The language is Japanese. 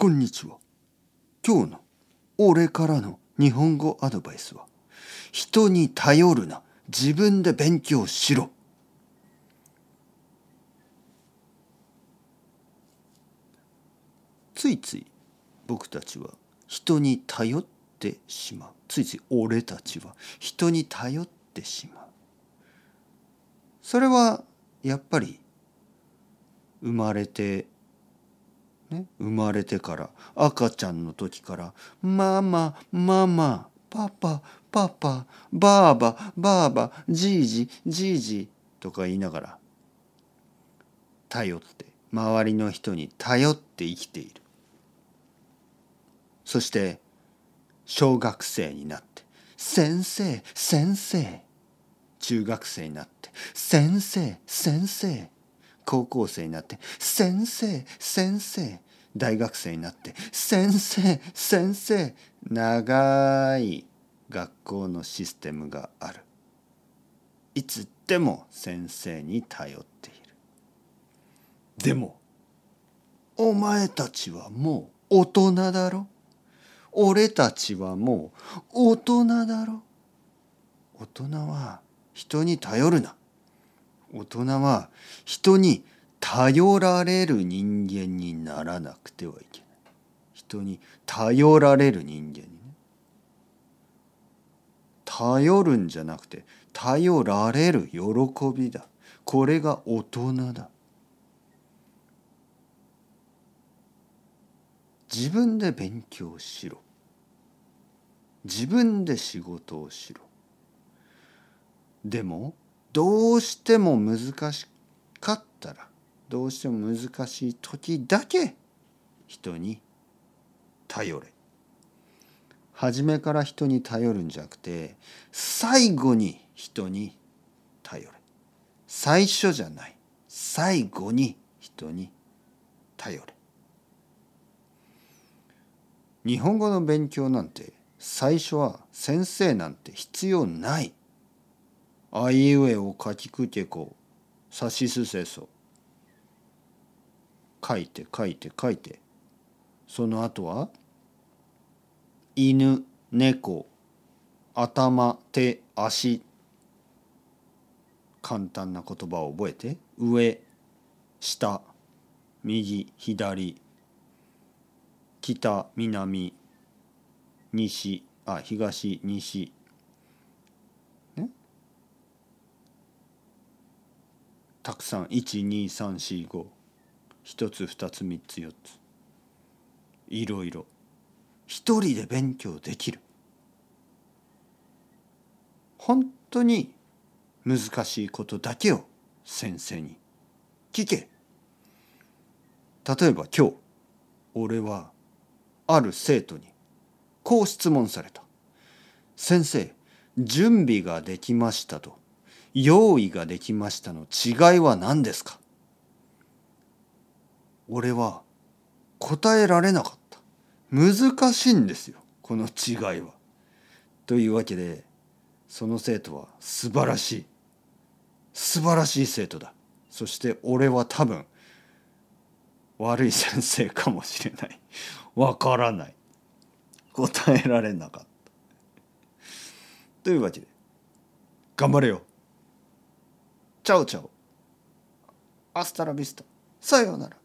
こんにちは。今日の俺からの日本語アドバイスは、人に頼るな。自分で勉強しろ。ついつい僕たちは人に頼ってしまう。ついつい俺たちは人に頼ってしまう。それはやっぱり生まれてね、生まれてから赤ちゃんの時から「ママママパパパパバーババーバじいじじいじ」とか言いながら頼って周りの人に頼って生きている。そして小学生になって「先生先生」中学生になって「先生先生」高校生になって「先生先生」大学生になって「先生先生」長い学校のシステムがある。いつでも先生に頼っている。でもお前たちはもう大人だろ。俺たちはもう大人だろ。大人は人に頼るな。大人は人に頼頼られる人間にならなくてはいけない。人に頼られる人間にね。頼るんじゃなくて頼られる喜びだ。これが大人だ。自分で勉強しろ。自分で仕事をしろ。でもどうしても難しかったらどうしても難しい時だけ人に頼れ。初めから人に頼るんじゃなくて最後に人に頼れ。最初じゃない。最後に人に頼れ。日本語の勉強なんて最初は先生なんて必要ない。あいうえを書きくけこさしすせそ。書いて書いて書いて。その後は犬猫頭手足。簡単な言葉を覚えて。上下右左。北南。西あ東西。ね。たくさん。12345一つ二つ三つ四つ。いろいろ。一人で勉強できる。本当に難しいことだけを先生に聞け。例えば今日俺はある生徒にこう質問された「先生準備ができました」と「用意ができました」の違いは何ですか？俺は答えられなかった。難しいんですよこの違いは。というわけでその生徒は素晴らしい。素晴らしい生徒だ。そして俺は多分悪い先生かもしれない。わからない。答えられなかった。というわけで頑張れよ。 Ciao ciao。Hasta la vista。さようなら。